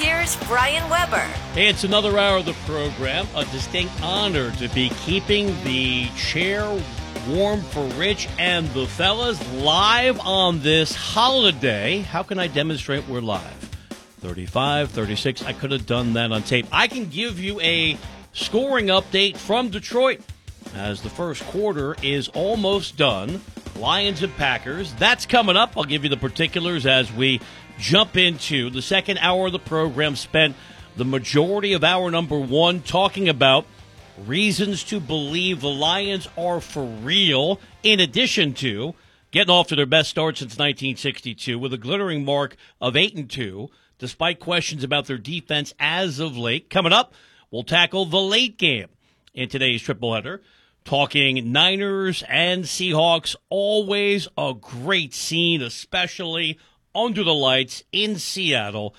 Here's Brian Webber. Hey, it's another hour of the program. A distinct honor to be keeping the chair warm for Rich and the fellas live on this holiday. How can I demonstrate we're live? 35, 36. I could have done that on tape. I can give you a scoring update from Detroit as the first quarter is almost done. Lions and Packers. That's coming up. I'll give you the particulars as we jump into the second hour of the program. Spent the majority of hour number one talking about reasons to believe the Lions are for real, in addition to getting off to their best start since 1962 with a glittering mark of 8 and 2, despite questions about their defense as of late. Coming up, we'll tackle the late game in today's triple header. Talking Niners and Seahawks, always a great scene, especially under the lights in Seattle.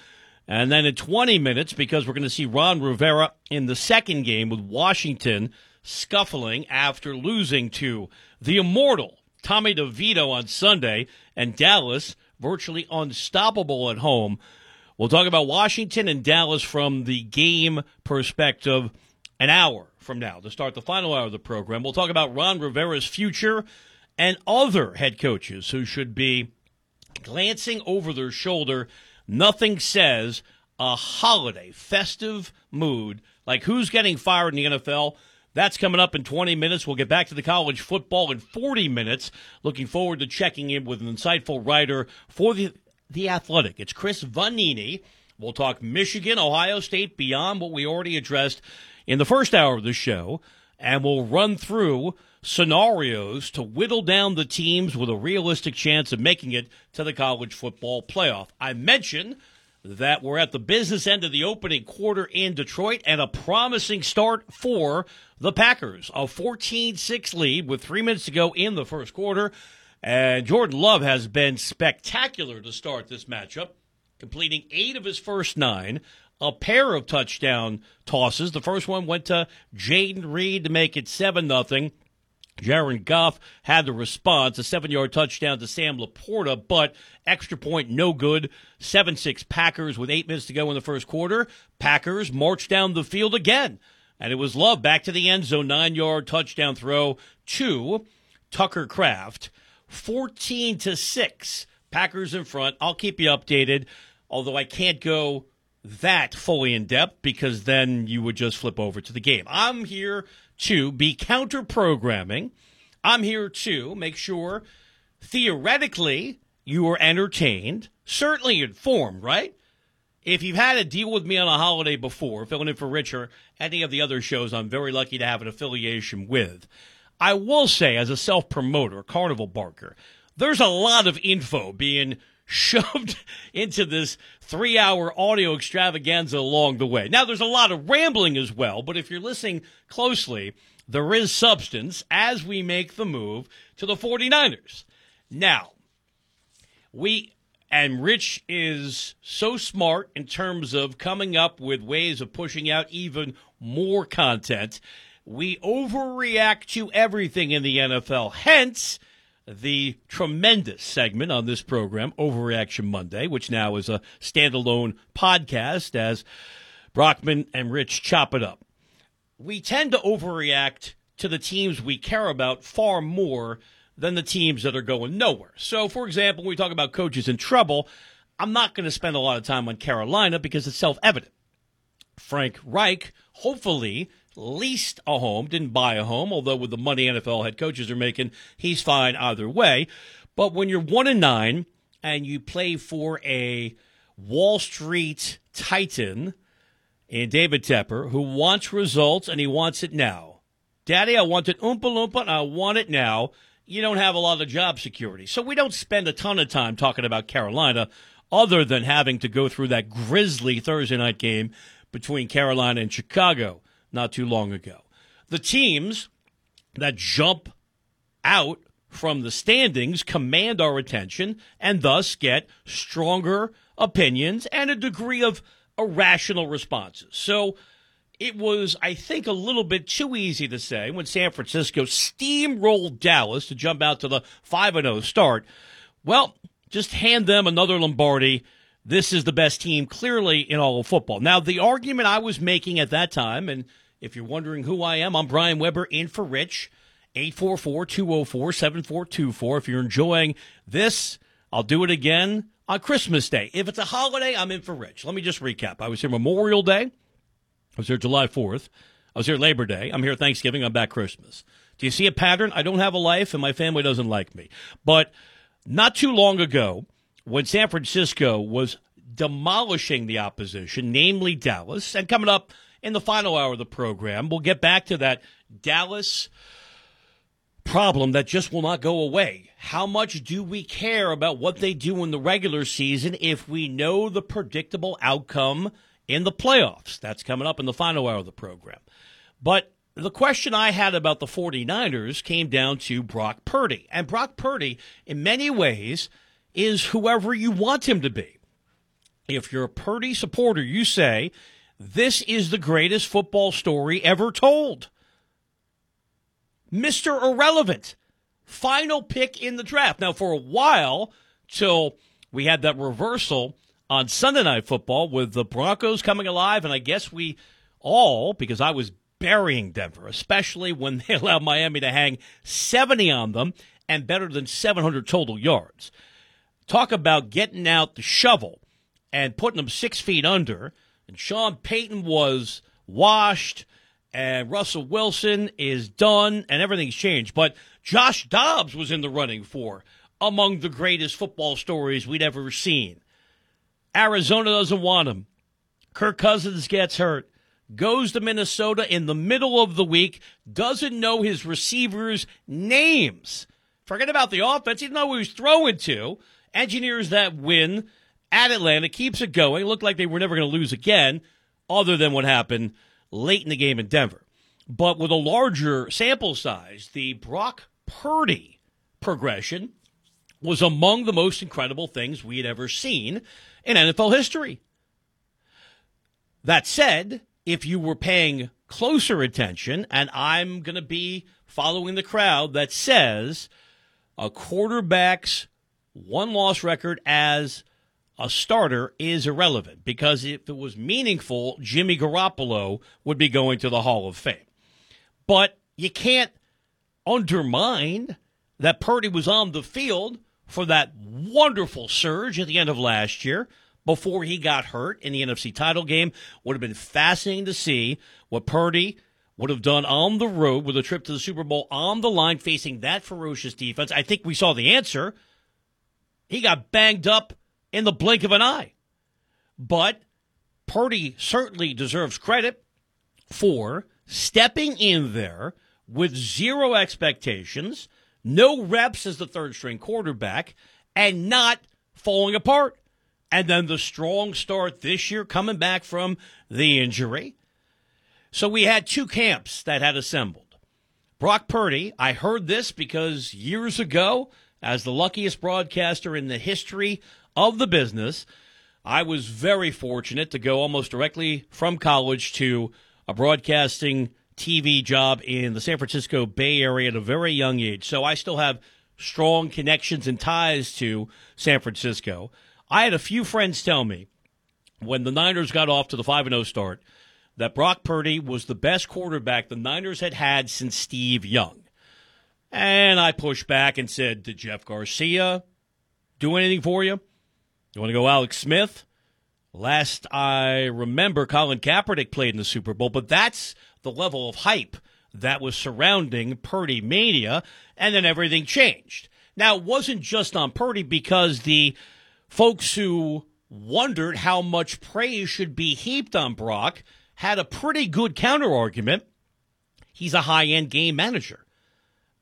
And then in 20 minutes, because we're going to see Ron Rivera in the second game with Washington scuffling after losing to the immortal Tommy DeVito on Sunday and Dallas virtually unstoppable at home. We'll talk about Washington and Dallas from the game perspective an hour from now to start the final hour of the program. We'll talk about Ron Rivera's future and other head coaches who should be glancing over their shoulder. Nothing says a holiday, festive mood like who's getting fired in the NFL. That's coming up in 20 minutes. We'll get back to the college football in 40 minutes. Looking forward to checking in with an insightful writer for the, the Athletic. It's Chris Vannini. We'll talk Michigan, Ohio State, beyond what we already addressed in the first hour of the show, and we'll run through scenarios to whittle down the teams with a realistic chance of making it to the college football playoff. I mentioned that we're at the business end of the opening quarter in Detroit and a promising start for the Packers. A 14 6 lead with three minutes to go in the first quarter. And Jordan Love has been spectacular to start this matchup, completing eight of his first nine, a pair of touchdown tosses. The first one went to Jayden Reed to make it 7 0. Jared Goff had the response, a seven yard touchdown to Sam LaPorta, but extra point no good. 7 6 Packers with eight minutes to go in the first quarter. Packers marched down the field again. And it was Love back to the end zone, nine yard touchdown throw to Tucker Kraft. 14 to 6. Packers in front. I'll keep you updated, although I can't go that fully in depth because then you would just flip over to the game. I'm here to be counter programming. I'm here to make sure theoretically you are entertained, certainly informed, right? If you've had a deal with me on a holiday before, filling in for Rich or any of the other shows I'm very lucky to have an affiliation with, I will say, as a self promoter, carnival barker, there's a lot of info being shoved into this three hour audio extravaganza along the way. Now, there's a lot of rambling as well, but if you're listening closely, there is substance as we make the move to the 49ers. Now, we, and Rich is so smart in terms of coming up with ways of pushing out even more content. We overreact to everything in the NFL. Hence, the tremendous segment on this program, Overreaction Monday, which now is a standalone podcast as Brockman and Rich chop it up. We tend to overreact to the teams we care about far more than the teams that are going nowhere. So, for example, when we talk about coaches in trouble, I'm not going to spend a lot of time on Carolina because it's self evident. Frank Reich, hopefully, leased a home, didn't buy a home, although with the money NFL head coaches are making, he's fine either way. But when you're one and nine and you play for a Wall Street Titan in David Tepper who wants results and he wants it now. Daddy, I want it oompa loompa and I want it now. You don't have a lot of job security. So we don't spend a ton of time talking about Carolina other than having to go through that grisly Thursday night game between Carolina and Chicago not too long ago. The teams that jump out from the standings command our attention and thus get stronger opinions and a degree of irrational responses. So it was, I think, a little bit too easy to say when San Francisco steamrolled Dallas to jump out to the 5 0 start. Well, just hand them another Lombardi. This is the best team clearly in all of football. Now, the argument I was making at that time, and if you're wondering who I am, I'm Brian Webber in for Rich. 844 204 7424. If you're enjoying this, I'll do it again on Christmas Day. If it's a holiday, I'm in for Rich. Let me just recap. I was here Memorial Day. I was here July 4th. I was here Labor Day. I'm here Thanksgiving. I'm back Christmas. Do you see a pattern? I don't have a life and my family doesn't like me. But not too long ago, when San Francisco was demolishing the opposition, namely Dallas, and coming up in the final hour of the program, we'll get back to that Dallas problem that just will not go away. How much do we care about what they do in the regular season if we know the predictable outcome in the playoffs? That's coming up in the final hour of the program. But the question I had about the 49ers came down to Brock Purdy. And Brock Purdy, in many ways, is whoever you want him to be. If you're a Purdy supporter, you say, this is the greatest football story ever told. Mr. Irrelevant, final pick in the draft. Now, for a while, till we had that reversal on Sunday Night Football with the Broncos coming alive, and I guess we all, because I was burying Denver, especially when they allowed Miami to hang 70 on them and better than 700 total yards. Talk about getting out the shovel and putting them six feet under. And Sean Payton was washed, and Russell Wilson is done, and everything's changed. But Josh Dobbs was in the running for among the greatest football stories we'd ever seen. Arizona doesn't want him. Kirk Cousins gets hurt goes to Minnesota in the middle of the week, doesn't know his receivers' names. Forget about the offense. He didn't know who he was throwing to. Engineers that win at Atlanta, keeps it going. Looked like they were never going to lose again, other than what happened late in the game in Denver. But with a larger sample size, the Brock Purdy progression was among the most incredible things we had ever seen in NFL history. That said, if you were paying closer attention, and I'm going to be following the crowd that says a quarterback's one loss record as a starter is irrelevant because if it was meaningful, Jimmy Garoppolo would be going to the Hall of Fame. But you can't undermine that Purdy was on the field for that wonderful surge at the end of last year before he got hurt in the NFC title game. Would have been fascinating to see what Purdy would have done on the road with a trip to the Super Bowl on the line facing that ferocious defense. I think we saw the answer. He got banged up in the blink of an eye. But Purdy certainly deserves credit for stepping in there with zero expectations, no reps as the third string quarterback, and not falling apart and then the strong start this year coming back from the injury. So we had two camps that had assembled. Brock Purdy, I heard this because years ago, as the luckiest broadcaster in the history of the business, I was very fortunate to go almost directly from college to a broadcasting TV job in the San Francisco Bay Area at a very young age. So I still have strong connections and ties to San Francisco. I had a few friends tell me when the Niners got off to the 5 0 start that Brock Purdy was the best quarterback the Niners had had since Steve Young. And I pushed back and said, Did Jeff Garcia do anything for you? You want to go Alex Smith? Last I remember, Colin Kaepernick played in the Super Bowl, but that's the level of hype that was surrounding Purdy Mania, and then everything changed. Now, it wasn't just on Purdy because the folks who wondered how much praise should be heaped on Brock had a pretty good counter argument. He's a high end game manager.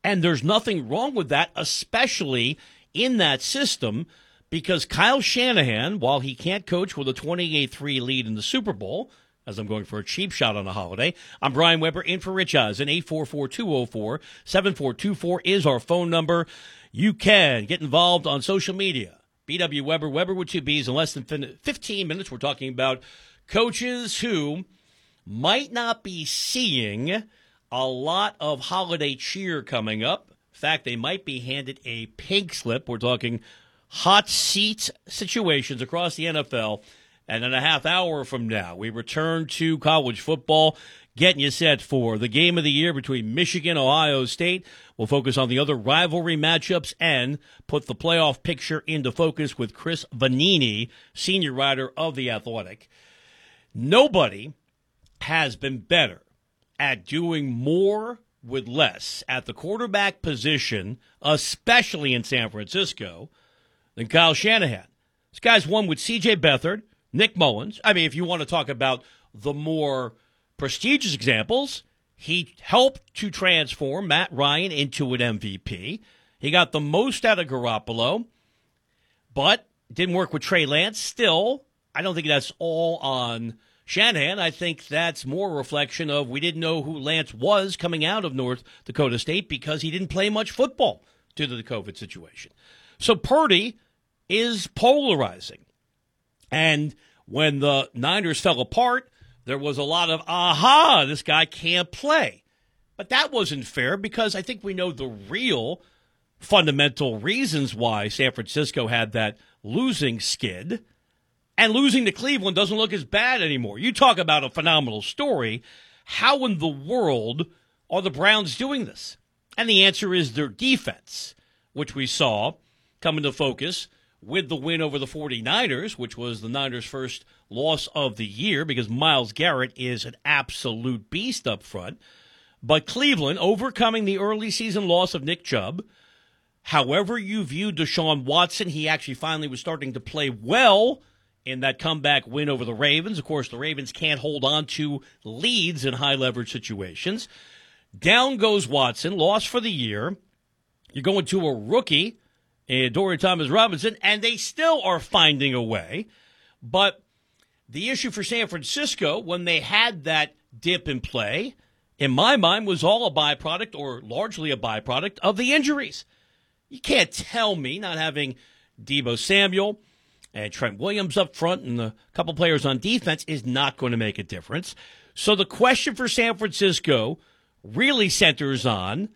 And there's nothing wrong with that, especially in that system, because Kyle Shanahan, while he can't coach with a 28 3 lead in the Super Bowl, as I'm going for a cheap shot on a holiday. I'm Brian Webber in for Rich Eisen. 844 204 7424 is our phone number. You can get involved on social media. BW Webber, Webber with two B's in less than 15 minutes. We're talking about coaches who might not be seeing a lot of holiday cheer coming up. In fact, they might be handed a pink slip. We're talking hot seat situations across the NFL and in a half hour from now, we return to college football, getting you set for the game of the year between Michigan, and Ohio State. We'll focus on the other rivalry matchups and put the playoff picture into focus with Chris Vannini, senior writer of The Athletic. Nobody has been better at doing more with less at the quarterback position, especially in San Francisco, than Kyle Shanahan. This guy's won with CJ Beathard, Nick Mullens. I mean, if you want to talk about the more prestigious examples, he helped to transform Matt Ryan into an MVP. He got the most out of Garoppolo, but didn't work with Trey Lance. Still, I don't think that's all on Shanahan. I think that's more reflection of we didn't know who Lance was coming out of North Dakota State because he didn't play much football due to the COVID situation. So Purdy is polarizing. And when the Niners fell apart, there was a lot of, aha, this guy can't play. But that wasn't fair because I think we know the real fundamental reasons why San Francisco had that losing skid. And losing to Cleveland doesn't look as bad anymore. You talk about a phenomenal story. How in the world are the Browns doing this? And the answer is their defense, which we saw come into focus with the win over the 49ers, which was the Niners' first loss of the year because Myles Garrett is an absolute beast up front. But Cleveland overcoming the early season loss of Nick Chubb. However, you view Deshaun Watson, he actually finally was starting to play well in that comeback win over the Ravens. Of course, the Ravens can't hold on to leads in high leverage situations. Down goes Watson, lost for the year. You're going to a rookie and Dorian Thompson Robinson, and they still are finding a way. But the issue for San Francisco, when they had that dip in play, in my mind, was all a byproduct or largely a byproduct of the injuries. You can't tell me not having Deebo Samuel and Trent Williams up front and a couple players on defense is not going to make a difference. So the question for San Francisco really centers on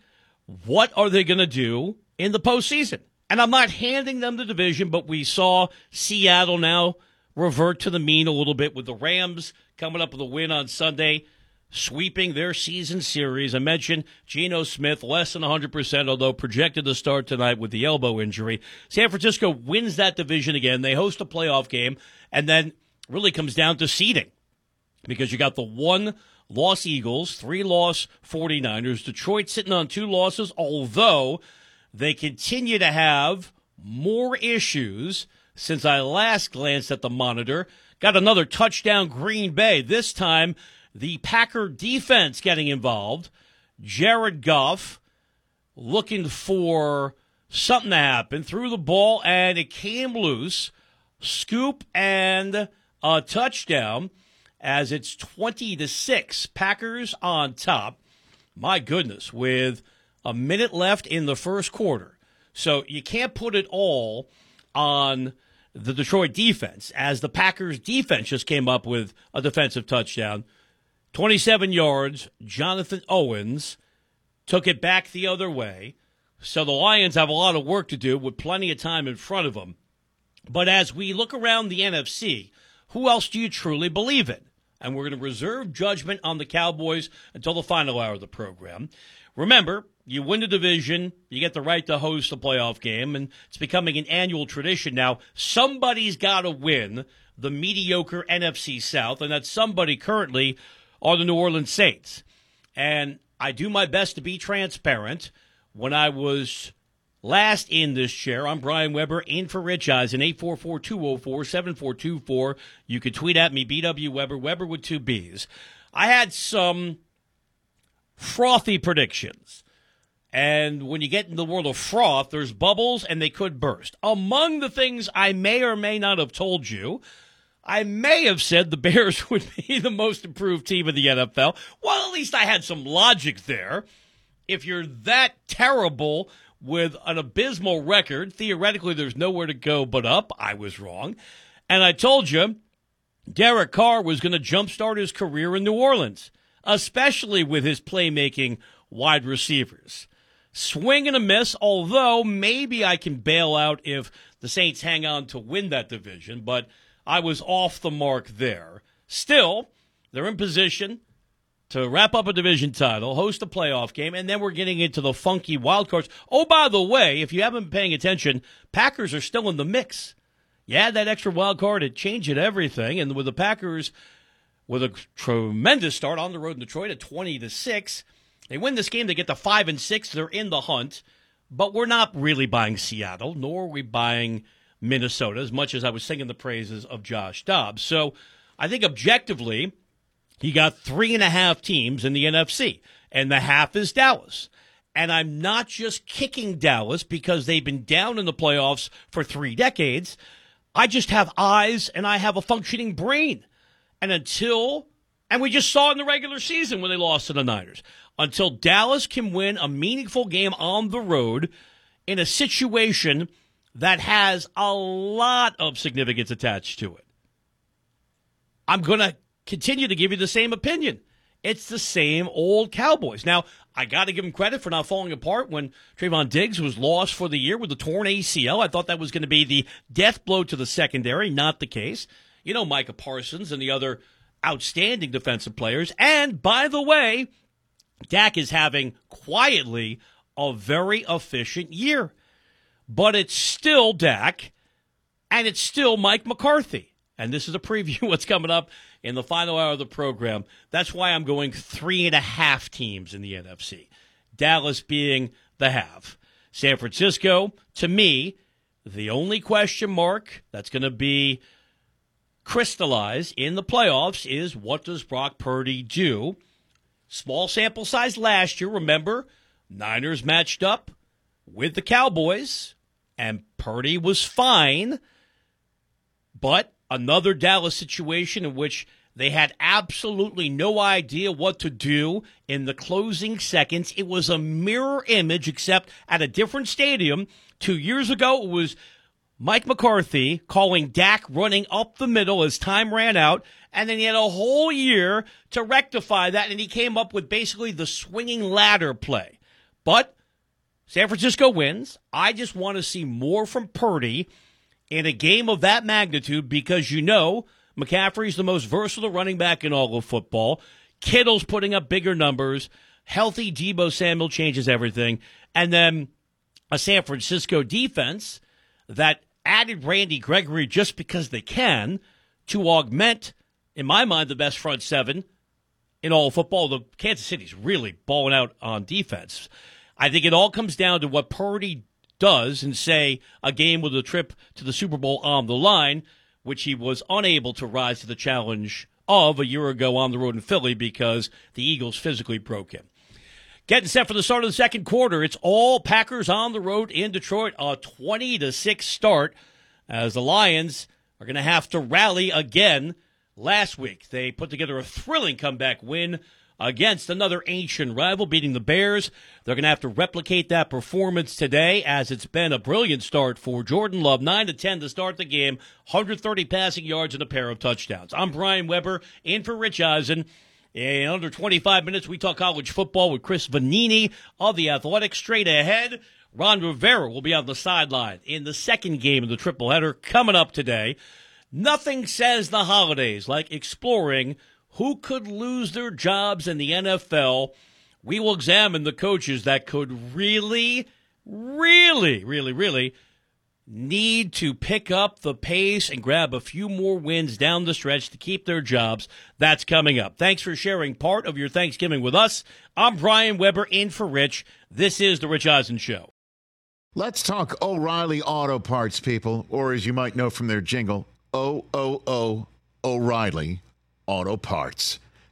what are they going to do in the postseason? And I'm not handing them the division, but we saw Seattle now revert to the mean a little bit with the Rams coming up with a win on Sunday, sweeping their season series. I mentioned Geno Smith, less than 100%, although projected to start tonight with the elbow injury. San Francisco wins that division again. They host a playoff game, and then really comes down to seeding because you got the one loss Eagles, three loss 49ers, Detroit sitting on two losses, although they continue to have more issues since I last glanced at the monitor. Got another touchdown, Green Bay. This time, the Packer defense getting involved. Jared Goff looking for something to happen. Threw the ball and it came loose. Scoop and a touchdown as it's 20 to 6. Packers on top. My goodness, with a minute left in the first quarter. So you can't put it all on the Detroit defense, as the Packers defense just came up with a defensive touchdown. 27 yards. Jonathan Owens took it back the other way. So the Lions have a lot of work to do with plenty of time in front of them. But as we look around the NFC, who else do you truly believe in? And we're going to reserve judgment on the Cowboys until the final hour of the program. Remember, You win the division, you get the right to host a playoff game, and it's becoming an annual tradition now. Somebody's got to win the mediocre NFC South, and that somebody currently are the New Orleans Saints. And I do my best to be transparent. When I was last in this chair, I'm Brian Webber, in for Rich Eisen, 844 204 7424. You can tweet at me, BW Webber, Webber with two B's. I had some frothy predictions. And when you get in the world of froth, there's bubbles and they could burst. Among the things I may or may not have told you, I may have said the Bears would be the most improved team in the NFL. Well, at least I had some logic there. If you're that terrible with an abysmal record, theoretically there's nowhere to go but up. I was wrong. And I told you Derek Carr was going to jumpstart his career in New Orleans, especially with his playmaking wide receivers. Swing and a miss, although maybe I can bail out if the Saints hang on to win that division, but I was off the mark there. Still, they're in position to wrap up a division title, host a playoff game, and then we're getting into the funky wild cards. Oh, by the way, if you haven't been paying attention, Packers are still in the mix. Yeah, that extra wild card, it changed everything. And with the Packers with a tremendous start on the road in Detroit at 20 to 6, they win this game, they get to 5 and 6, they're in the hunt. But we're not really buying Seattle, nor are we buying Minnesota, as much as I was singing the praises of Josh Dobbs. So I think objectively, he got three and a half teams in the NFC, and the half is Dallas. And I'm not just kicking Dallas because they've been down in the playoffs for three decades. I just have eyes and I have a functioning brain. And until, and we just saw in the regular season when they lost to the Niners, until Dallas can win a meaningful game on the road in a situation that has a lot of significance attached to it. I'm going to continue to give you the same opinion. It's the same old Cowboys. Now, I got to give them credit for not falling apart when Trevon Diggs was lost for the year with the torn ACL. I thought that was going to be the death blow to the secondary. Not the case. You know, Micah Parsons and the other outstanding defensive players. And by the way, Dak is having quietly a very efficient year but it's still Dak, and it's still Mike McCarthy. And this is a preview what's coming up in the final hour of the program. That's why I'm going three and a half teams in the NFC. Dallas being the half. San Francisco, to me, the only question mark that's going to be crystallized in the playoffs is what does Brock Purdy do? Small sample size last year, remember? Niners matched up with the Cowboys, and Purdy was fine. But another Dallas situation in which they had absolutely no idea what to do in the closing seconds. It was a mirror image, except at a different stadium. Two years ago, it was Mike McCarthy calling Dak running up the middle as time ran out. And then he had a whole year to rectify that, and he came up with basically the swinging ladder play. But San Francisco wins. I just want to see more from Purdy in a game of that magnitude because you know McCaffrey's the most versatile running back in all of football. Kittle's putting up bigger numbers. Healthy Deebo Samuel changes everything. And then a San Francisco defense that added Randy Gregory just because they can to augment, in my mind, the best front seven in all football. The Kansas City's really balling out on defense. I think it all comes down to what Purdy does and say a game with a trip to the Super Bowl on the line, which he was unable to rise to the challenge of a year ago on the road in Philly because the Eagles physically broke him. Getting set for the start of the second quarter. It's all Packers on the road in Detroit. A 20 to 6 start as the Lions are going to have to rally again. Last week, they put together a thrilling comeback win against another ancient rival, beating the Bears. They're going to have to replicate that performance today, as it's been a brilliant start for Jordan Love. 9 to 10 to start the game, 130 passing yards and a pair of touchdowns. I'm Brian Webber, in for Rich Eisen. In under 25 minutes, we talk college football with Chris Vannini of The Athletic. Straight ahead, Ron Rivera will be on the sideline in the second game of the triple header coming up today. Nothing says the holidays like exploring – who could lose their jobs in the NFL we will examine the coaches that could really, really, really, really need to pick up the pace and grab a few more wins down the stretch to keep their jobs. That's coming up. Thanks for sharing part of your Thanksgiving with us. I'm Brian Webber in for Rich. This is The Rich Eisen Show. Let's talk O'Reilly Auto Parts, people, or as you might know from their jingle, O O O O'Reilly Auto Parts.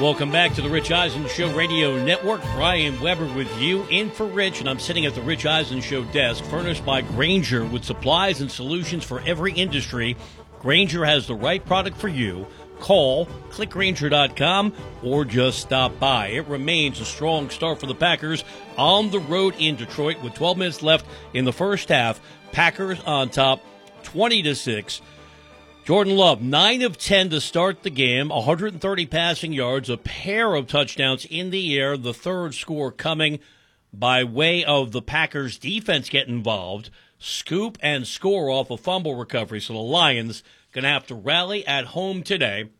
Welcome back to the Rich Eisen Show Radio Network. Brian Webber with you in for Rich, and I'm sitting at the Rich Eisen Show desk, furnished by Grainger with supplies and solutions for every industry. Grainger has the right product for you. Call clickgrainger.com or just stop by. It remains a strong start for the Packers on the road in Detroit with 12 minutes left in the first half. Packers on top 20 to 6. Jordan Love, 9 of 10 to start the game, 130 passing yards, a pair of touchdowns in the air, the third score coming by way of the Packers defense getting involved, scoop and score off a fumble recovery. So the Lions going to have to rally at home today.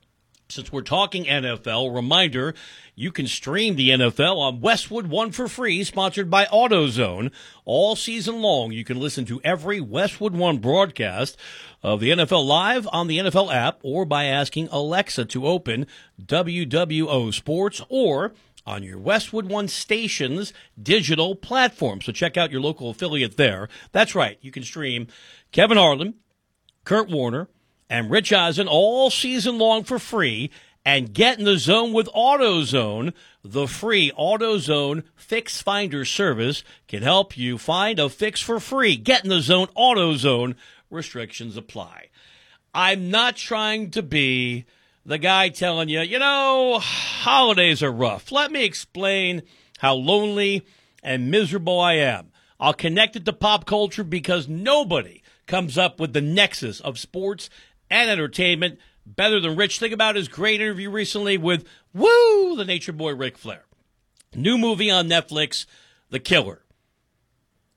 Since we're talking NFL, reminder you can stream the NFL on Westwood One for free, sponsored by AutoZone. All season long, you can listen to every Westwood One broadcast of the NFL live on the NFL app or by asking Alexa to open WWO Sports or on your Westwood One station's digital platform. So check out your local affiliate there. That's right. You can stream Kevin Harlan, Kurt Warner, and Rich Eisen all season long for free and get in the zone with AutoZone. The free AutoZone Fix Finder service can help you find a fix for free. Get in the zone, AutoZone. Restrictions apply. I'm not trying to be the guy telling you, you know, holidays are rough. Let me explain how lonely and miserable I am. I'll connect it to pop culture because nobody comes up with the nexus of sports and entertainment better than Rich. Think about his great interview recently with Woo, the Nature Boy Ric Flair. New movie on Netflix, The Killer,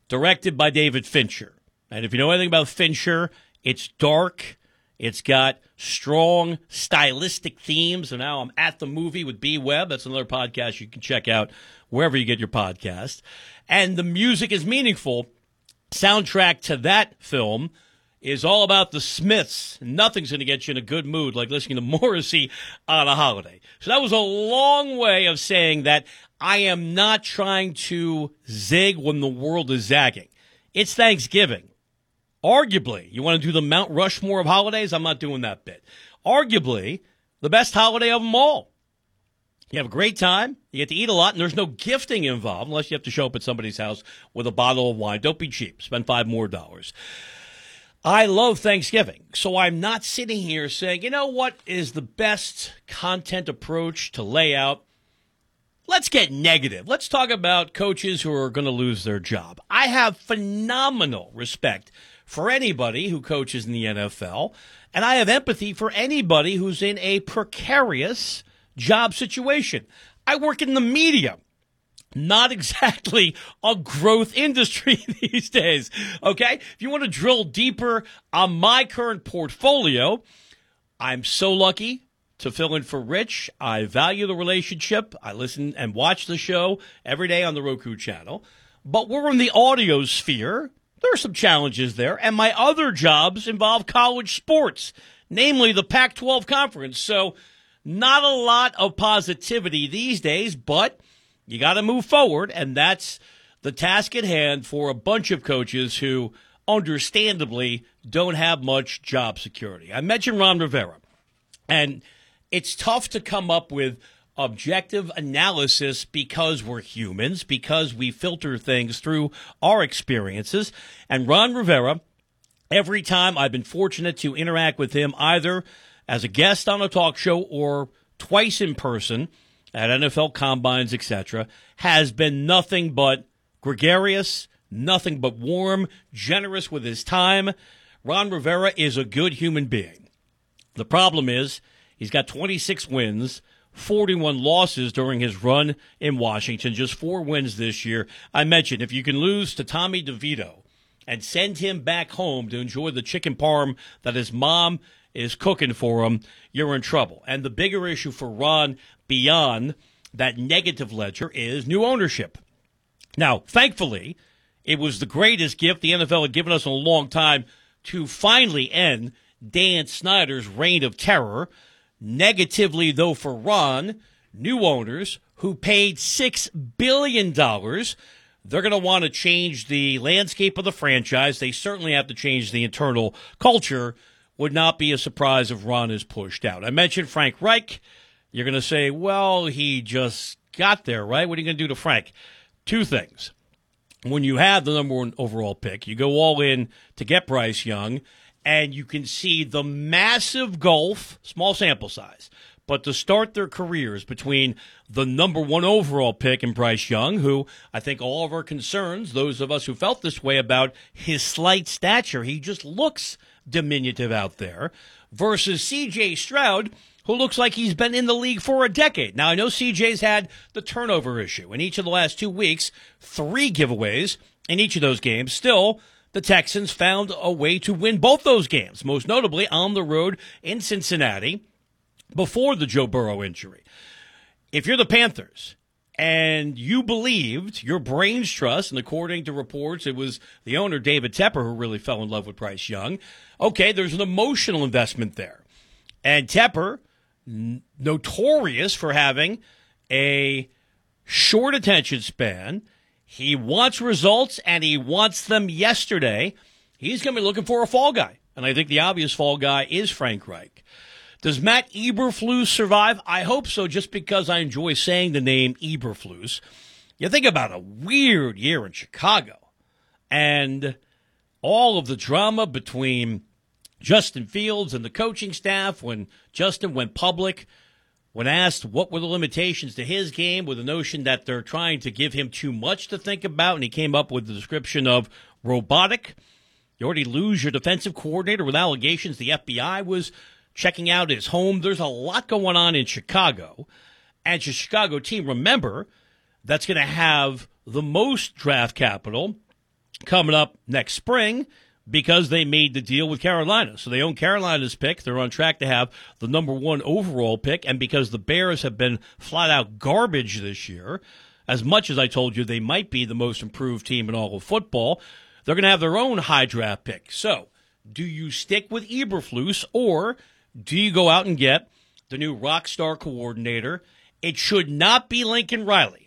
directed by David Fincher. And if you know anything about Fincher, it's dark. It's got strong stylistic themes. And now I'm at the movie with B Web. That's another podcast you can check out wherever you get your podcast. And the music is meaningful. Soundtrack to that film is all about the Smiths. Nothing's going to get you in a good mood like listening to Morrissey on a holiday. So that was a long way of saying that I am not trying to zig when the world is zagging. It's Thanksgiving. Arguably, you want to do the Mount Rushmore of holidays? I'm not doing that bit. Arguably, the best holiday of them all. You have a great time. You get to eat a lot, and there's no gifting involved unless you have to show up at somebody's house with a bottle of wine. Don't be cheap. Spend five more dollars. I love Thanksgiving. So I'm not sitting here saying, you know what is the best content approach to lay out let's get negative. Let's talk about coaches who are going to lose their job. I have phenomenal respect for anybody who coaches in the NFL, and I have empathy for anybody who's in a precarious job situation. I work in the media not exactly a growth industry these days. Okay. If you want to drill deeper on my current portfolio, I'm so lucky to fill in for Rich. I value the relationship. I listen and watch the show every day on the Roku channel. But we're in the audio sphere. There are some challenges there. And my other jobs involve college sports, namely the Pac 12 conference. So, not a lot of positivity these days, but you got to move forward. And that's the task at hand for a bunch of coaches who understandably don't have much job security. I mentioned Ron Rivera. And it's tough to come up with objective analysis because we're humans, because we filter things through our experiences. And Ron Rivera, every time I've been fortunate to interact with him, either as a guest on a talk show or twice in person at NFL combines, etc., has been nothing but gregarious, nothing but warm, generous with his time. Ron Rivera is a good human being. The problem is, He's got 26 wins, 41 losses during his run in Washington, just four wins this year. I mentioned if you can lose to Tommy DeVito and send him back home to enjoy the chicken parm that his mom is cooking for him, you're in trouble. And the bigger issue for Ron beyond that negative ledger is new ownership. Now, thankfully, it was the greatest gift the NFL had given us in a long time to finally end Dan Snyder's reign of terror. Negatively, though, for Ron, new owners who paid $6 billion, they're going to want to change the landscape of the franchise. They certainly have to change the internal culture. Would not be a surprise if Ron is pushed out. I mentioned Frank Reich. You're going to say, well, he just got there, right? What are you going to do to Frank? Two things. When you have the number one overall pick, you go all in to get Bryce Young and you can see the massive gulf, small sample size, but to start their careers between the number one overall pick and Bryce Young, who I think all of our concerns, those of us who felt this way about his slight stature, he just looks diminutive out there, versus CJ Stroud, who looks like he's been in the league for a decade. Now, I know CJ's had the turnover issue in each of the last two weeks, three giveaways in each of those games. Still, the Texans found a way to win both those games, most notably on the road in Cincinnati before the Joe Burrow injury. If you're the Panthers and you believed your brain's trust, and according to reports, it was the owner, David Tepper, who really fell in love with Bryce Young, okay, there's an emotional investment there. And Tepper, notorious for having a short attention span, he wants results and he wants them yesterday. He's going to be looking for a fall guy. And I think the obvious fall guy is Frank Reich. Does Matt Eberflus survive? I hope so, just because I enjoy saying the name Eberflus. You think about a weird year in Chicago and all of the drama between Justin Fields and the coaching staff when Justin went public when asked what were the limitations to his game, with the notion that they're trying to give him too much to think about, and he came up with the description of robotic. You already lose your defensive coordinator with allegations the FBI was checking out his home. There's a lot going on in Chicago. And your Chicago team, remember, that's going to have the most draft capital coming up next spring because they made the deal with Carolina. So they own Carolina's pick. They're on track to have the number one overall pick. And because the Bears have been flat out garbage this year, as much as I told you they might be the most improved team in all of football, they're going to have their own high draft pick. So do you stick with Eberflus or do you go out and get the new rock star coordinator? It should not be Lincoln Riley.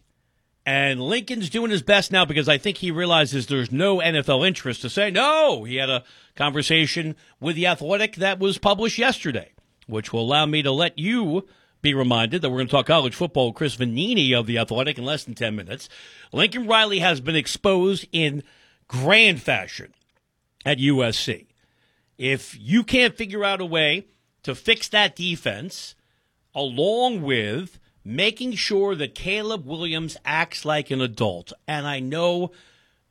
And Lincoln's doing his best now because I think he realizes there's no NFL interest to say no. He had a conversation with The Athletic that was published yesterday, which will allow me to let you be reminded that we're going to talk college football with Chris Vannini of The Athletic in less than 10 minutes. Lincoln Riley has been exposed in grand fashion at USC. If you can't figure out a way to fix that defense, along with making sure that Caleb Williams acts like an adult. And I know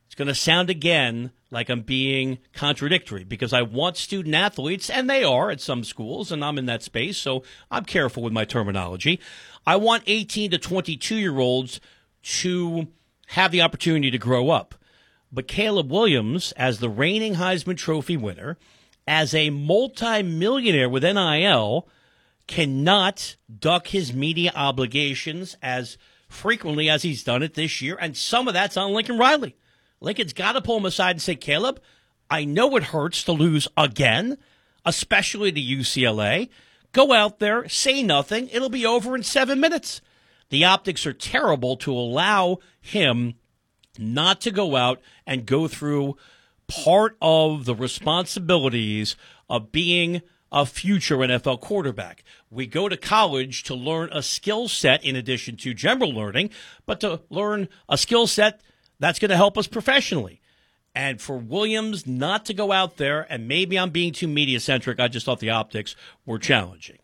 it's going to sound again like I'm being contradictory because I want student athletes, and they are at some schools, and I'm in that space, so I'm careful with my terminology. I want 18 to 22 year olds to have the opportunity to grow up. But Caleb Williams, as the reigning Heisman Trophy winner, as a multimillionaire with NIL, cannot duck his media obligations as frequently as he's done it this year. And some of that's on Lincoln Riley. Lincoln's got to pull him aside and say, Caleb, I know it hurts to lose again, especially to UCLA. Go out there, say nothing. It'll be over in seven minutes. The optics are terrible to allow him not to go out and go through part of the responsibilities of being a future NFL quarterback. We go to college to learn a skill set in addition to general learning, but to learn a skill set that's going to help us professionally. And for Williams not to go out there, and maybe I'm being too media centric, I just thought the optics were challenging.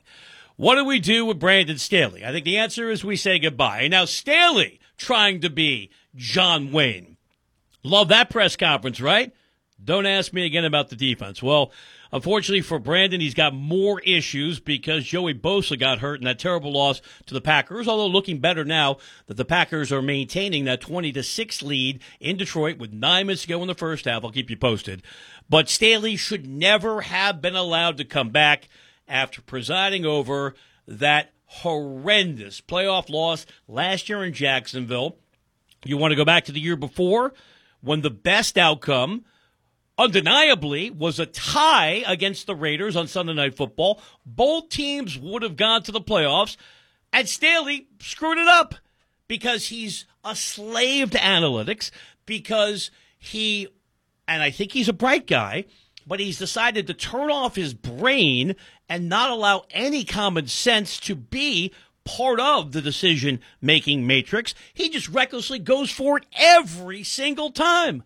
What do we do with Brandon Staley? I think the answer is we say goodbye. And now Staley trying to be John Wayne. Love that press conference, right? Don't ask me again about the defense. Well, unfortunately for Brandon, he's got more issues because Joey Bosa got hurt in that terrible loss to the Packers. Although looking better now that the Packers are maintaining that 20 to 6 lead in Detroit with nine minutes to go in the first half. I'll keep you posted. But Staley should never have been allowed to come back after presiding over that horrendous playoff loss last year in Jacksonville. You want to go back to the year before when the best outcome undeniably was a tie against the Raiders on Sunday Night Football. Both teams would have gone to the playoffs, and Staley screwed it up because he's a slave to analytics, because he, and I think he's a bright guy, but he's decided to turn off his brain and not allow any common sense to be part of the decision making matrix. He just recklessly goes for it every single time.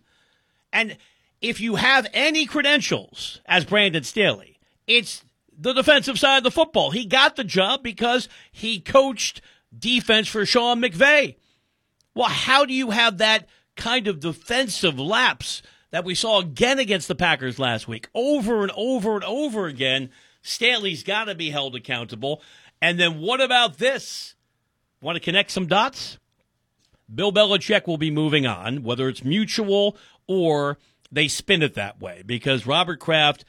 And if you have any credentials as Brandon Staley, it's the defensive side of the football. He got the job because he coached defense for Sean McVay. Well, how do you have that kind of defensive lapse that we saw again against the Packers last week? Over and over and over again, Staley's got to be held accountable. And then what about this? Want to connect some dots? Bill Belichick will be moving on, whether it's mutual or they spin it that way because Robert Kraft,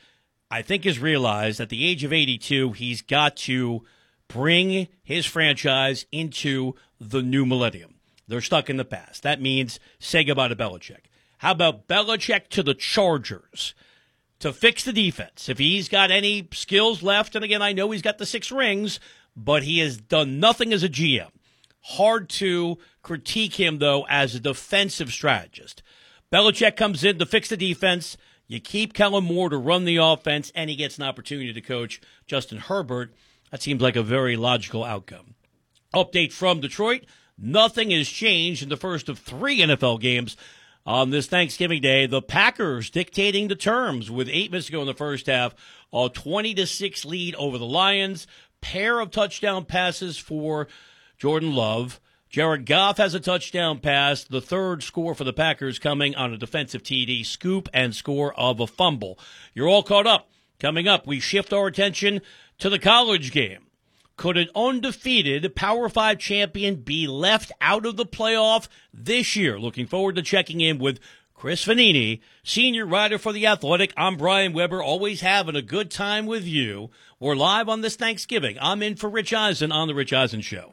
I think, has realized at the age of 82, he's got to bring his franchise into the new millennium. They're stuck in the past. That means say goodbye to Belichick. How about Belichick to the Chargers to fix the defense? If he's got any skills left, and again, I know he's got the six rings, but he has done nothing as a GM. Hard to critique him, though, as a defensive strategist. Belichick comes in to fix the defense. You keep Kellen Moore to run the offense, and he gets an opportunity to coach Justin Herbert. That seems like a very logical outcome. Update from Detroit. Nothing has changed in the first of three NFL games on this Thanksgiving Day. The Packers dictating the terms with eight minutes to go in the first half. A 20 to 6 lead over the Lions. Pair of touchdown passes for Jordan Love. Jared Goff has a touchdown pass. The third score for the Packers coming on a defensive TD, scoop, and score of a fumble. You're all caught up. Coming up, we shift our attention to the college game. Could an undefeated Power 5 champion be left out of the playoff this year? Looking forward to checking in with Chris Vannini, senior writer for The Athletic. I'm Brian Webber, always having a good time with you. We're live on this Thanksgiving. I'm in for Rich Eisen on The Rich Eisen Show.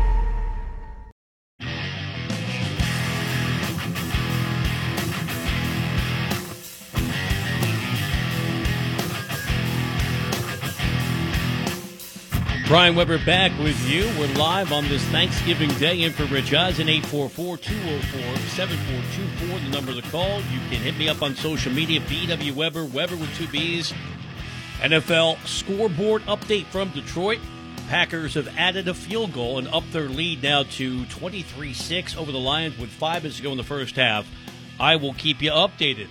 Brian Webber back with you. We're live on this Thanksgiving Day in for Rich Eisen, 844-204-7424, the number to call. You can hit me up on social media, BW Webber, Webber with two B's. NFL scoreboard update from Detroit. Packers have added a field goal and up their lead now to 23-6 over the Lions with five minutes to go in the first half. I will keep you updated.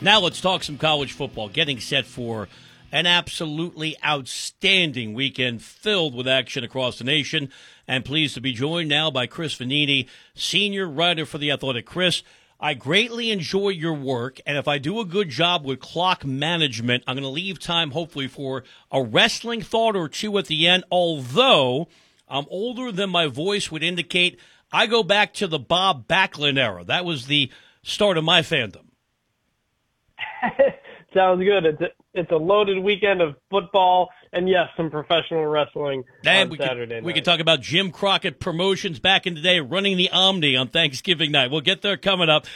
Now let's talk some college football, getting set for an absolutely outstanding weekend filled with action across the nation. And pleased to be joined now by Chris Vannini, senior writer for The Athletic. Chris, I greatly enjoy your work, and if I do a good job with clock management, I'm going to leave time hopefully for a wrestling thought or two at the end. Although I'm older than my voice would indicate, I go back to the Bob Backlund era. That was the start of my fandom. Sounds good. It's a, it's a loaded weekend of football and yes, some professional wrestling and on we Saturday can, night. We can talk about Jim Crockett promotions back in the day, running the Omni on Thanksgiving night. We'll get there coming up.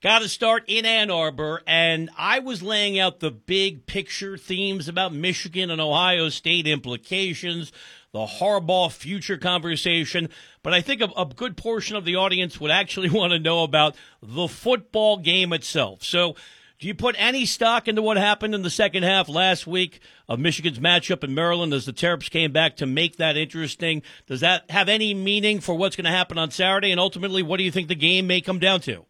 Got to start in Ann Arbor, and I was laying out the big picture themes about Michigan and Ohio State implications, the Harbaugh future conversation. But I think a, a good portion of the audience would actually want to know about the football game itself. So do you put any stock into what happened in the second half last week of Michigan's matchup in Maryland as the Terps came back to make that interesting? Does that have any meaning for what's going to happen on Saturday? And ultimately, what do you think the game may come down to?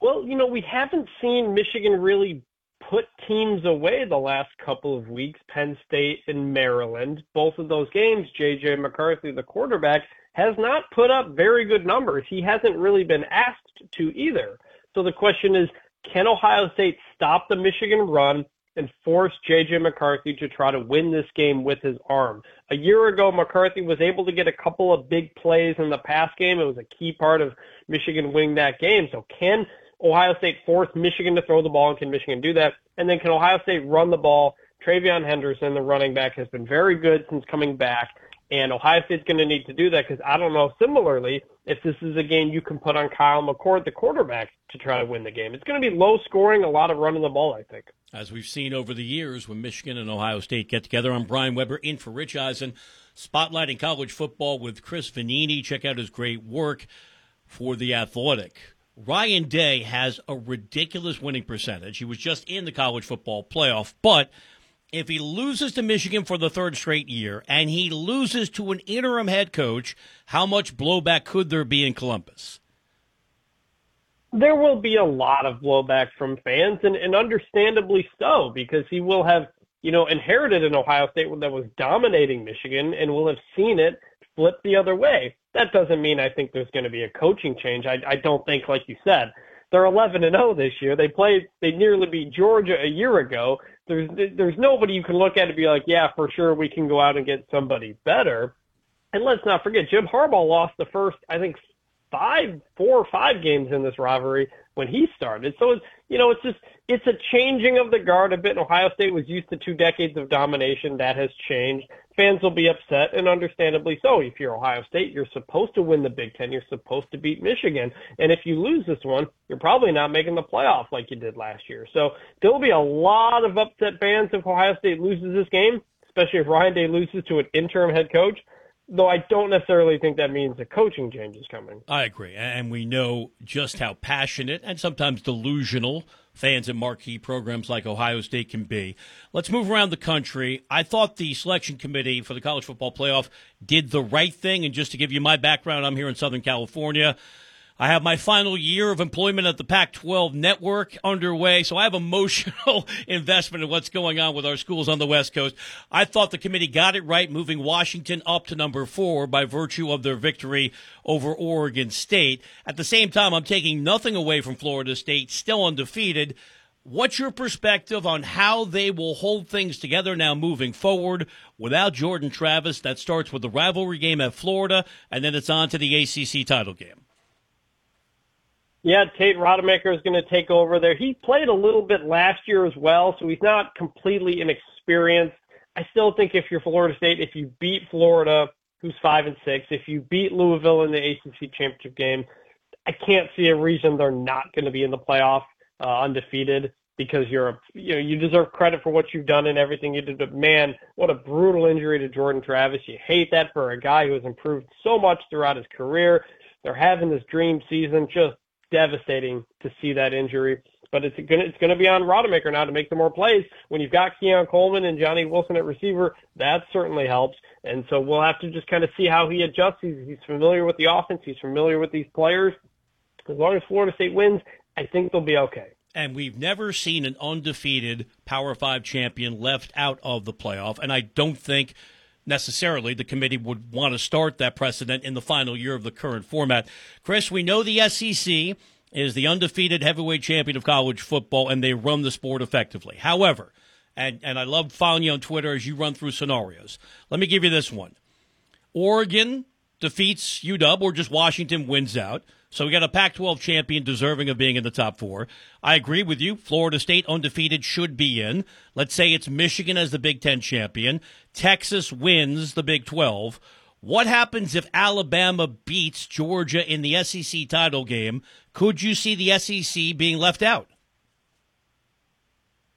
Well, you know, we haven't seen Michigan really put teams away the last couple of weeks, Penn State and Maryland. Both of those games, J.J. McCarthy, the quarterback, has not put up very good numbers. He hasn't really been asked to either. So the question is, can Ohio State stop the Michigan run and force J.J. McCarthy to try to win this game with his arm? A year ago, McCarthy was able to get a couple of big plays in the pass game. It was a key part of Michigan winning that game. So can Ohio State force Michigan to throw the ball, and can Michigan do that? And then can Ohio State run the ball? TreVeyon Henderson, the running back, has been very good since coming back. And Ohio State's going to need to do that because I don't know, similarly, if this is a game you can put on Kyle McCord, the quarterback, to try to win the game. It's going to be low scoring, a lot of running the ball, I think. As we've seen over the years when Michigan and Ohio State get together, I'm Brian Webber in for Rich Eisen, spotlighting college football with Chris Vannini. Check out his great work for The Athletic. Ryan Day has a ridiculous winning percentage. He was just in the college football playoff, but if he loses to Michigan for the third straight year and he loses to an interim head coach, how much blowback could there be in Columbus? There will be a lot of blowback from fans, and, and understandably so, because he will have, you know, inherited an Ohio State that was dominating Michigan and will have seen it flip the other way. That doesn't mean I think there's going to be a coaching change. I, I don't think, like you said, they're 11 and 0 this year. They played, they nearly beat Georgia a year ago. There's, there's nobody you can look at and be like, yeah, for sure we can go out and get somebody better. And let's not forget, Jim Harbaugh lost the first, I think, five, four or five games in this rivalry when he started. So it's, you know, it's just, it's a changing of the guard a bit. Ohio State was used to two decades of domination. That has changed. Fans will be upset and understandably so. If you're Ohio State, you're supposed to win the Big Ten. You're supposed to beat Michigan. And if you lose this one, you're probably not making the playoff like you did last year. So there'll be a lot of upset fans if Ohio State loses this game, especially if Ryan Day loses to an interim head coach though I don't necessarily think that means a coaching change is coming. I agree. And we know just how passionate and sometimes delusional fans in marquee programs like Ohio State can be. Let's move around the country. I thought the selection committee for the college football playoff did the right thing. And just to give you my background, I'm here in Southern California. I have my final year of employment at the Pac 12 network underway, so I have emotional investment in what's going on with our schools on the West Coast. I thought the committee got it right, moving Washington up to number four by virtue of their victory over Oregon State. At the same time, I'm taking nothing away from Florida State, still undefeated. What's your perspective on how they will hold things together now moving forward without Jordan Travis? That starts with the rivalry game at Florida, and then it's on to the ACC title game. Yeah, Tate Rodemaker is going to take over there. He played a little bit last year as well, so he's not completely inexperienced. I still think if you're Florida State, if you beat Florida, who's five and six, if you beat Louisville in the ACC championship game, I can't see a reason they're not going to be in the playoff uh, undefeated because you're a, you know you deserve credit for what you've done and everything you did. But man, what a brutal injury to Jordan Travis. You hate that for a guy who has improved so much throughout his career. They're having this dream season, just devastating to see that injury. But it's gonna it's gonna be on Rodemaker now to make some more plays. When you've got Keon Coleman and Johnny Wilson at receiver, that certainly helps. And so we'll have to just kind of see how he adjusts. He's, he's familiar with the offense. He's familiar with these players. As long as Florida State wins, I think they'll be okay. And we've never seen an undefeated Power Five champion left out of the playoff. And I don't think necessarily the committee would want to start that precedent in the final year of the current format. Chris, we know the SEC is the undefeated heavyweight champion of college football, and they run the sport effectively. However, and, and I love following you on Twitter as you run through scenarios. Let me give you this one Oregon defeats UW, or just Washington wins out. So we got a Pac 12 champion deserving of being in the top four. I agree with you. Florida State undefeated should be in. Let's say it's Michigan as the Big Ten champion. Texas wins the Big 12. What happens if Alabama beats Georgia in the SEC title game? Could you see the SEC being left out?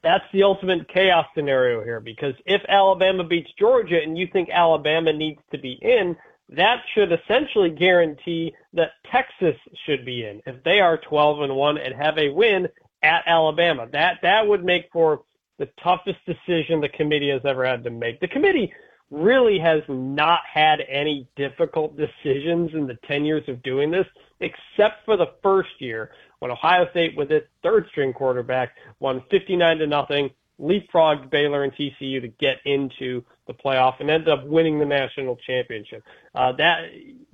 That's the ultimate chaos scenario here because if Alabama beats Georgia and you think Alabama needs to be in, that should essentially guarantee that Texas should be in. If they are 12 and 1 and have a win at Alabama, that that would make for the toughest decision the committee has ever had to make. The committee really has not had any difficult decisions in the 10 years of doing this, except for the first year when Ohio State, with its third string quarterback, won 59 to nothing, leapfrogged Baylor and TCU to get into the playoff and ended up winning the national championship. Uh, that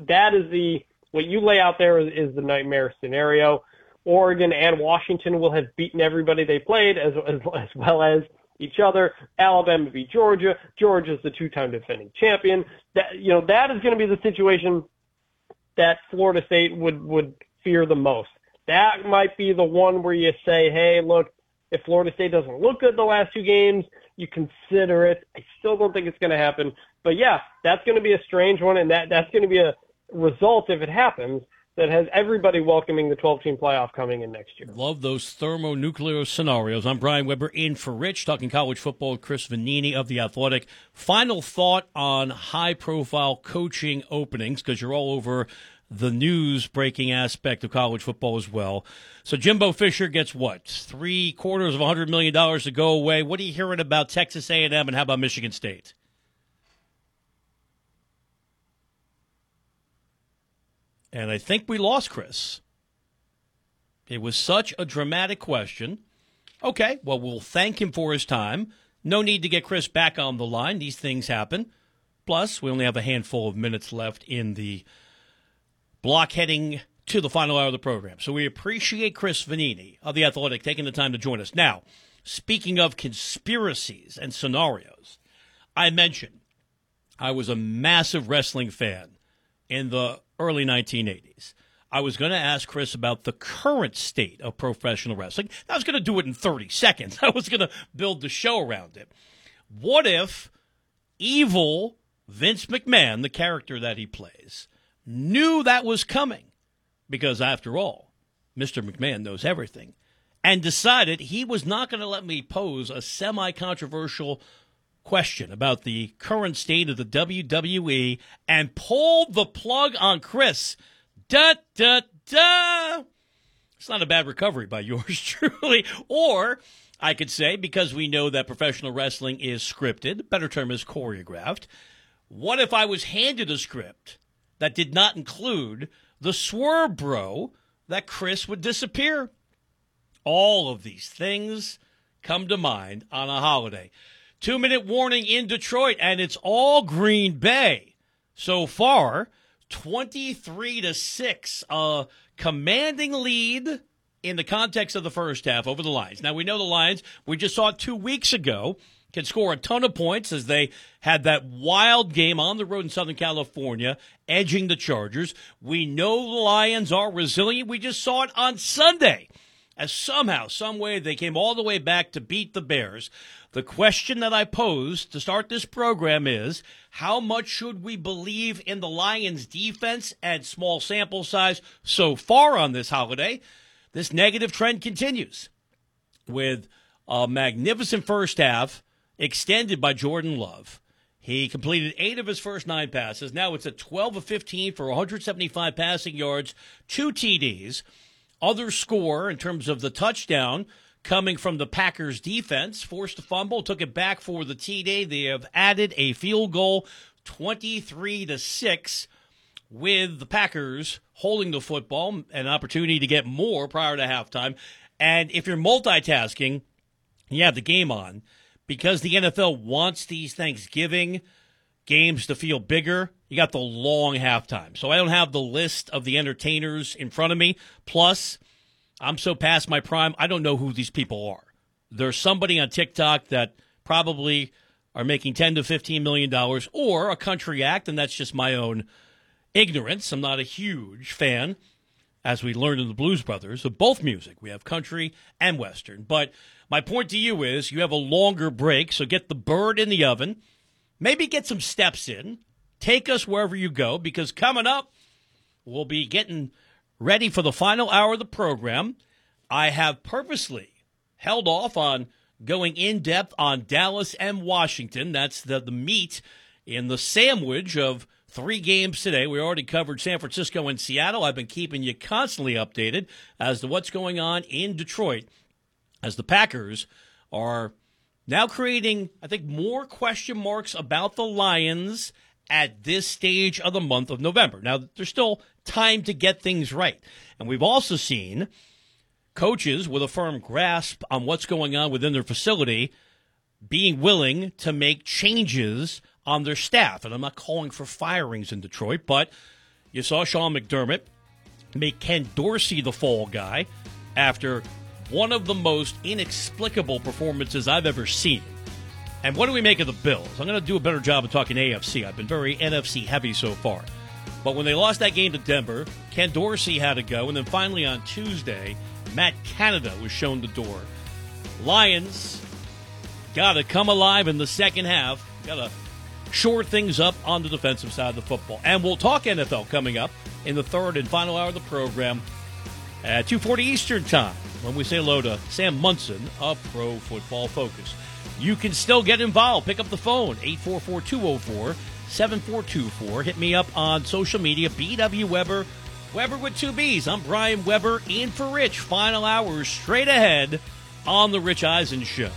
that is the what you lay out there is, is the nightmare scenario. Oregon and Washington will have beaten everybody they played as as, as well as each other. Alabama beat Georgia. Georgia's the two-time defending champion. That you know that is going to be the situation that Florida State would would fear the most. That might be the one where you say, "Hey, look, if Florida State doesn't look good the last two games, you consider it." I still don't think it's going to happen, but yeah, that's going to be a strange one, and that that's going to be a result if it happens that has everybody welcoming the 12 team playoff coming in next year. Love those thermonuclear scenarios. I'm Brian Webber in for Rich, talking college football with Chris Vannini of The Athletic. Final thought on high profile coaching openings, because you're all over the news breaking aspect of college football as well. So Jimbo Fisher gets what? Three quarters of a $100 million to go away. What are you hearing about Texas A&M and how about Michigan State? And I think we lost Chris. It was such a dramatic question. Okay, well, we'll thank him for his time. No need to get Chris back on the line. These things happen. Plus, we only have a handful of minutes left in the block heading to the final hour of the program. So we appreciate Chris Vannini of The Athletic taking the time to join us. Now, speaking of conspiracies and scenarios, I mentioned I was a massive wrestling fan in the early 1980s. I was going to ask Chris about the current state of professional wrestling. I was going to do it in 30 seconds. I was going to build the show around it. What if evil Vince McMahon, the character that he plays, knew that was coming? Because after all, Mr. McMahon knows everything and decided he was not going to let me pose a semi controversial question about the current state of the WWE and pulled the plug on Chris. Da da da. It's not a bad recovery by yours truly. Or I could say, because we know that professional wrestling is scripted, better term is choreographed. What if I was handed a script that did not include the swerve bro that Chris would disappear? All of these things come to mind on a holiday. Two minute warning in Detroit, and it's all Green Bay. So far, 23 to 6. A commanding lead in the context of the first half over the Lions. Now, we know the Lions, we just saw it two weeks ago, can score a ton of points as they had that wild game on the road in Southern California, edging the Chargers. We know the Lions are resilient. We just saw it on Sunday as somehow, some way, they came all the way back to beat the Bears. The question that I posed to start this program is how much should we believe in the Lions defense and small sample size so far on this holiday? This negative trend continues with a magnificent first half extended by Jordan Love. He completed eight of his first nine passes. Now it's at 12 of 15 for 175 passing yards, two TDs. Other score in terms of the touchdown coming from the Packers defense, forced a fumble, took it back for the TD. They have added a field goal, 23 to 6 with the Packers holding the football, an opportunity to get more prior to halftime. And if you're multitasking, you have the game on because the NFL wants these Thanksgiving games to feel bigger. You got the long halftime. So I don't have the list of the entertainers in front of me. Plus, I'm so past my prime, I don't know who these people are. There's somebody on TikTok that probably are making 10 to 15 million dollars or a country act and that's just my own ignorance. I'm not a huge fan as we learned in the Blues Brothers of both music. We have country and western. But my point to you is you have a longer break, so get the bird in the oven. Maybe get some steps in. Take us wherever you go because coming up we'll be getting ready for the final hour of the program. I have purposely held off on going in depth on Dallas and Washington. That's the, the meat in the sandwich of three games today. We already covered San Francisco and Seattle. I've been keeping you constantly updated as to what's going on in Detroit as the Packers are now creating, I think, more question marks about the Lions at this stage of the month of November. Now, there's still time to get things right. And we've also seen coaches with a firm grasp on what's going on within their facility being willing to make changes on their staff. And I'm not calling for firings in Detroit, but you saw Sean McDermott make Ken Dorsey the fall guy after one of the most inexplicable performances I've ever seen. And what do we make of the Bills? I'm going to do a better job of talking AFC. I've been very NFC heavy so far. But when they lost that game to Denver, Ken Dorsey had to go. And then finally on Tuesday, Matt Canada was shown the door. Lions got to come alive in the second half. Got to shore things up on the defensive side of the football. And we'll talk NFL coming up in the third and final hour of the program at 2.40 Eastern Time when we say hello to Sam Monson of Pro Football Focus. You can still get involved. Pick up the phone, 844 204 7424. Hit me up on social media, BW Webber, Webber with two B's. I'm Brian Webber, in for Rich. Final hours straight ahead on The Rich Eisen Show.